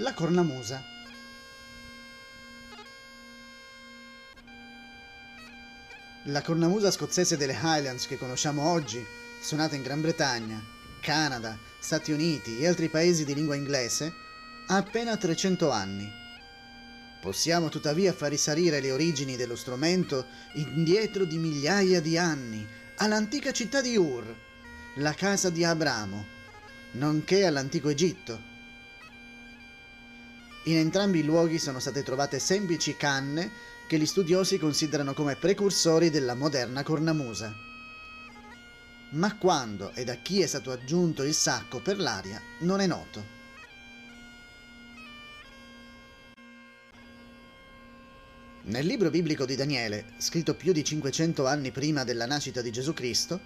La cornamusa. La cornamusa scozzese delle Highlands che conosciamo oggi, suonata in Gran Bretagna, Canada, Stati Uniti e altri paesi di lingua inglese, ha appena 300 anni. Possiamo tuttavia far risalire le origini dello strumento indietro di migliaia di anni, all'antica città di Ur, la casa di Abramo, nonché all'antico Egitto. In entrambi i luoghi sono state trovate semplici canne che gli studiosi considerano come precursori della moderna cornamusa. Ma quando e da chi è stato aggiunto il sacco per l'aria non è noto. Nel libro biblico di Daniele, scritto più di 500 anni prima della nascita di Gesù Cristo,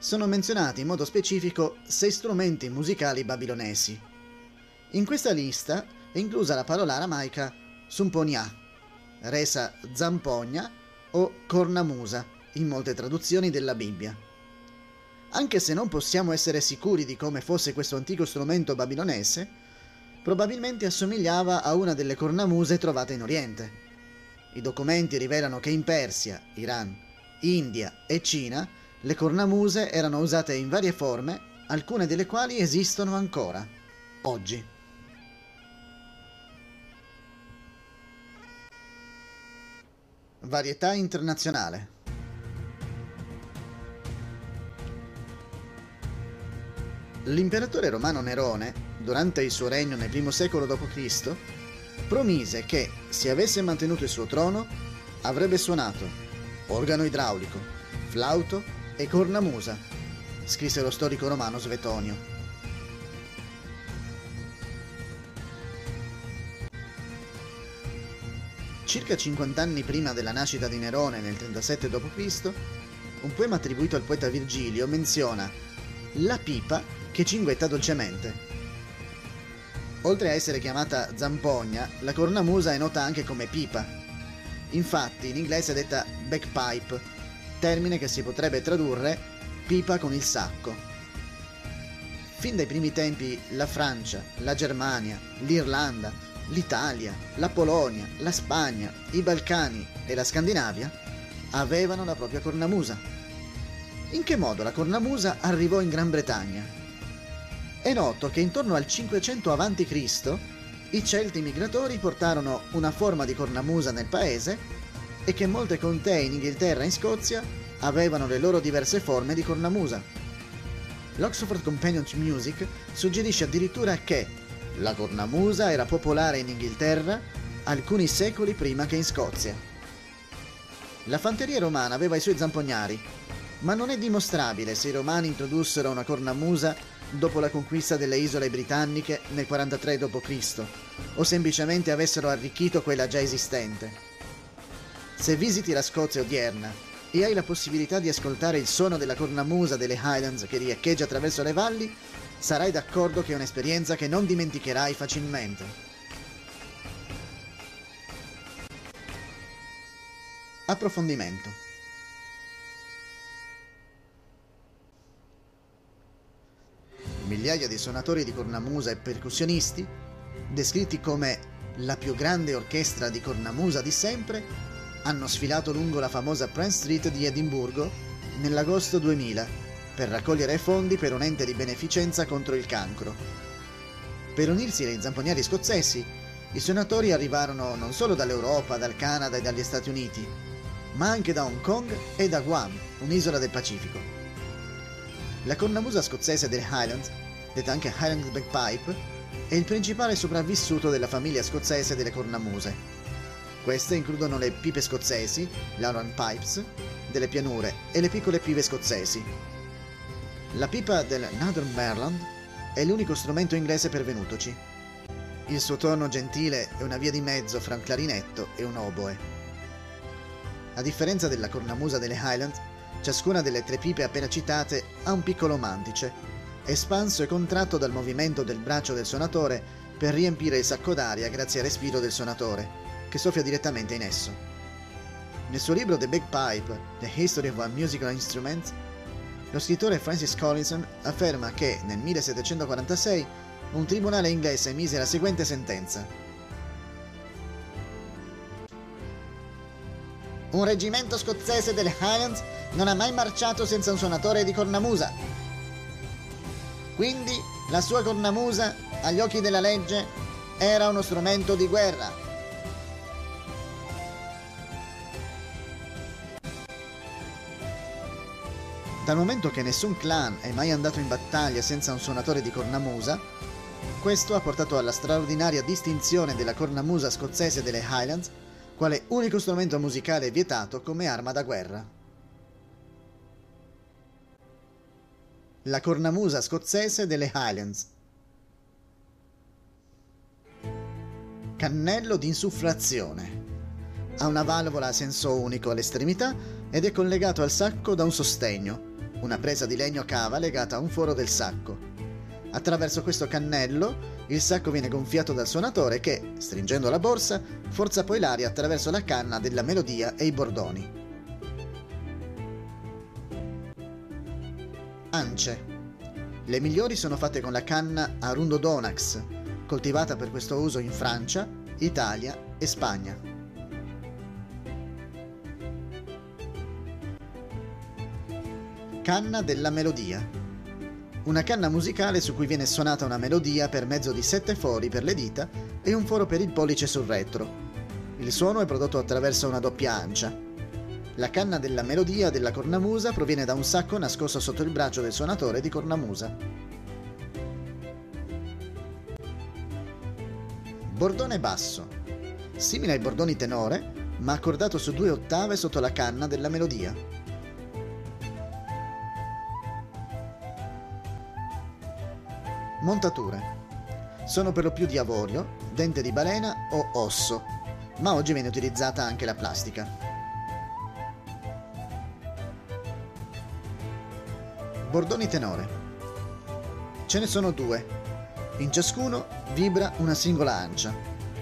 sono menzionati in modo specifico sei strumenti musicali babilonesi. In questa lista inclusa la parola aramaica sumponia, resa zampogna o cornamusa in molte traduzioni della Bibbia. Anche se non possiamo essere sicuri di come fosse questo antico strumento babilonese, probabilmente assomigliava a una delle cornamuse trovate in Oriente. I documenti rivelano che in Persia, Iran, India e Cina le cornamuse erano usate in varie forme, alcune delle quali esistono ancora, oggi. Varietà internazionale. L'imperatore romano Nerone, durante il suo regno nel I secolo d.C., promise che, se avesse mantenuto il suo trono, avrebbe suonato organo idraulico, flauto e cornamusa, scrisse lo storico romano Svetonio. Circa 50 anni prima della nascita di Nerone nel 37 d.C., un poema attribuito al poeta Virgilio menziona la pipa che cinguetta dolcemente. Oltre a essere chiamata zampogna, la cornamusa è nota anche come pipa. Infatti in inglese è detta backpipe, termine che si potrebbe tradurre pipa con il sacco. Fin dai primi tempi la Francia, la Germania, l'Irlanda, l'Italia, la Polonia, la Spagna, i Balcani e la Scandinavia avevano la propria cornamusa. In che modo la cornamusa arrivò in Gran Bretagna? È noto che intorno al 500 a.C. i Celti migratori portarono una forma di cornamusa nel paese e che molte contee in Inghilterra e in Scozia avevano le loro diverse forme di cornamusa. L'Oxford Companion to Music suggerisce addirittura che la cornamusa era popolare in Inghilterra alcuni secoli prima che in Scozia. La fanteria romana aveva i suoi zampognari, ma non è dimostrabile se i romani introdussero una cornamusa dopo la conquista delle isole britanniche nel 43 d.C. o semplicemente avessero arricchito quella già esistente. Se visiti la Scozia odierna e hai la possibilità di ascoltare il suono della cornamusa delle Highlands che riecheggia attraverso le valli, sarai d'accordo che è un'esperienza che non dimenticherai facilmente. Approfondimento migliaia di suonatori di cornamusa e percussionisti, descritti come la più grande orchestra di cornamusa di sempre, hanno sfilato lungo la famosa Prince Street di Edimburgo nell'agosto 2000 per raccogliere fondi per un ente di beneficenza contro il cancro. Per unirsi ai zamponieri scozzesi, i suonatori arrivarono non solo dall'Europa, dal Canada e dagli Stati Uniti, ma anche da Hong Kong e da Guam, un'isola del Pacifico. La cornamusa scozzese delle Highlands, detta anche Highland Bagpipe, è il principale sopravvissuto della famiglia scozzese delle cornamuse. Queste includono le pipe scozzesi, l'Auran Pipes, delle pianure e le piccole pive scozzesi. La pipa del Northern Maryland è l'unico strumento inglese pervenutoci. Il suo tono gentile è una via di mezzo fra un clarinetto e un oboe. A differenza della cornamusa delle Highlands, Ciascuna delle tre pipe appena citate ha un piccolo mantice, espanso e contratto dal movimento del braccio del suonatore per riempire il sacco d'aria grazie al respiro del suonatore, che soffia direttamente in esso. Nel suo libro The Big Pipe, The History of a Musical Instrument, lo scrittore Francis Collinson afferma che nel 1746 un tribunale inglese emise la seguente sentenza. Un reggimento scozzese delle Highlands non ha mai marciato senza un suonatore di cornamusa. Quindi la sua cornamusa, agli occhi della legge, era uno strumento di guerra. Dal momento che nessun clan è mai andato in battaglia senza un suonatore di cornamusa, questo ha portato alla straordinaria distinzione della cornamusa scozzese delle Highlands quale unico strumento musicale vietato come arma da guerra. La cornamusa scozzese delle Highlands. Cannello di insufflazione. Ha una valvola a senso unico all'estremità ed è collegato al sacco da un sostegno, una presa di legno cava legata a un foro del sacco. Attraverso questo cannello il sacco viene gonfiato dal suonatore che, stringendo la borsa, forza poi l'aria attraverso la canna della melodia e i bordoni. Ance. Le migliori sono fatte con la canna Arundo Donax, coltivata per questo uso in Francia, Italia e Spagna. Canna della melodia. Una canna musicale su cui viene suonata una melodia per mezzo di sette fori per le dita e un foro per il pollice sul retro. Il suono è prodotto attraverso una doppia ancia. La canna della melodia della cornamusa proviene da un sacco nascosto sotto il braccio del suonatore di cornamusa. Bordone basso. Simile ai bordoni tenore, ma accordato su due ottave sotto la canna della melodia. Montature. Sono per lo più di avorio, dente di balena o osso, ma oggi viene utilizzata anche la plastica. Bordoni tenore. Ce ne sono due. In ciascuno vibra una singola ancia.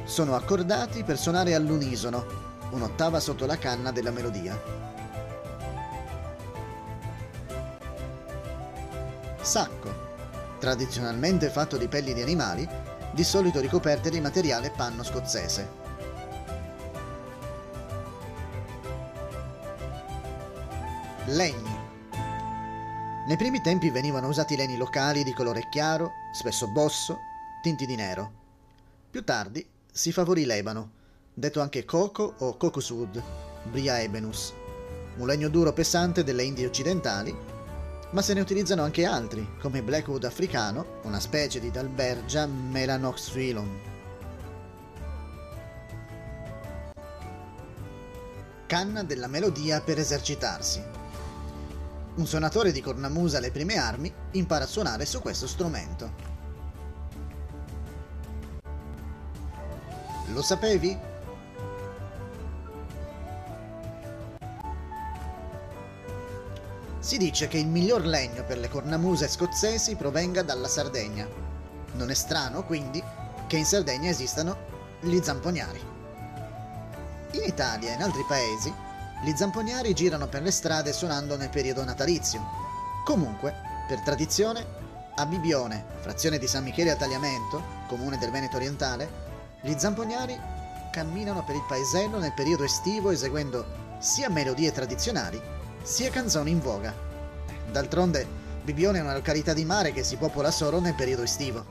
Sono accordati per suonare all'unisono, un'ottava sotto la canna della melodia. Sacco tradizionalmente fatto di pelli di animali, di solito ricoperte di materiale panno scozzese. Legni. Nei primi tempi venivano usati legni locali di colore chiaro, spesso bosso, tinti di nero. Più tardi si favorì l'ebano, detto anche coco o cocoswood, Bria ebenus, un legno duro pesante delle Indie occidentali ma se ne utilizzano anche altri, come Blackwood africano, una specie di Dalbergia melanoxylon. Canna della melodia per esercitarsi. Un suonatore di cornamusa alle prime armi impara a suonare su questo strumento. Lo sapevi? Si dice che il miglior legno per le cornamuse scozzesi provenga dalla Sardegna. Non è strano, quindi, che in Sardegna esistano gli zamponiari. In Italia e in altri paesi, gli zamponiari girano per le strade suonando nel periodo natalizio. Comunque, per tradizione, a Bibione, frazione di San Michele a Tagliamento, comune del Veneto orientale, gli zamponiari camminano per il paesello nel periodo estivo eseguendo sia melodie tradizionali sia canzoni in voga. D'altronde, Bibione è una località di mare che si popola solo nel periodo estivo.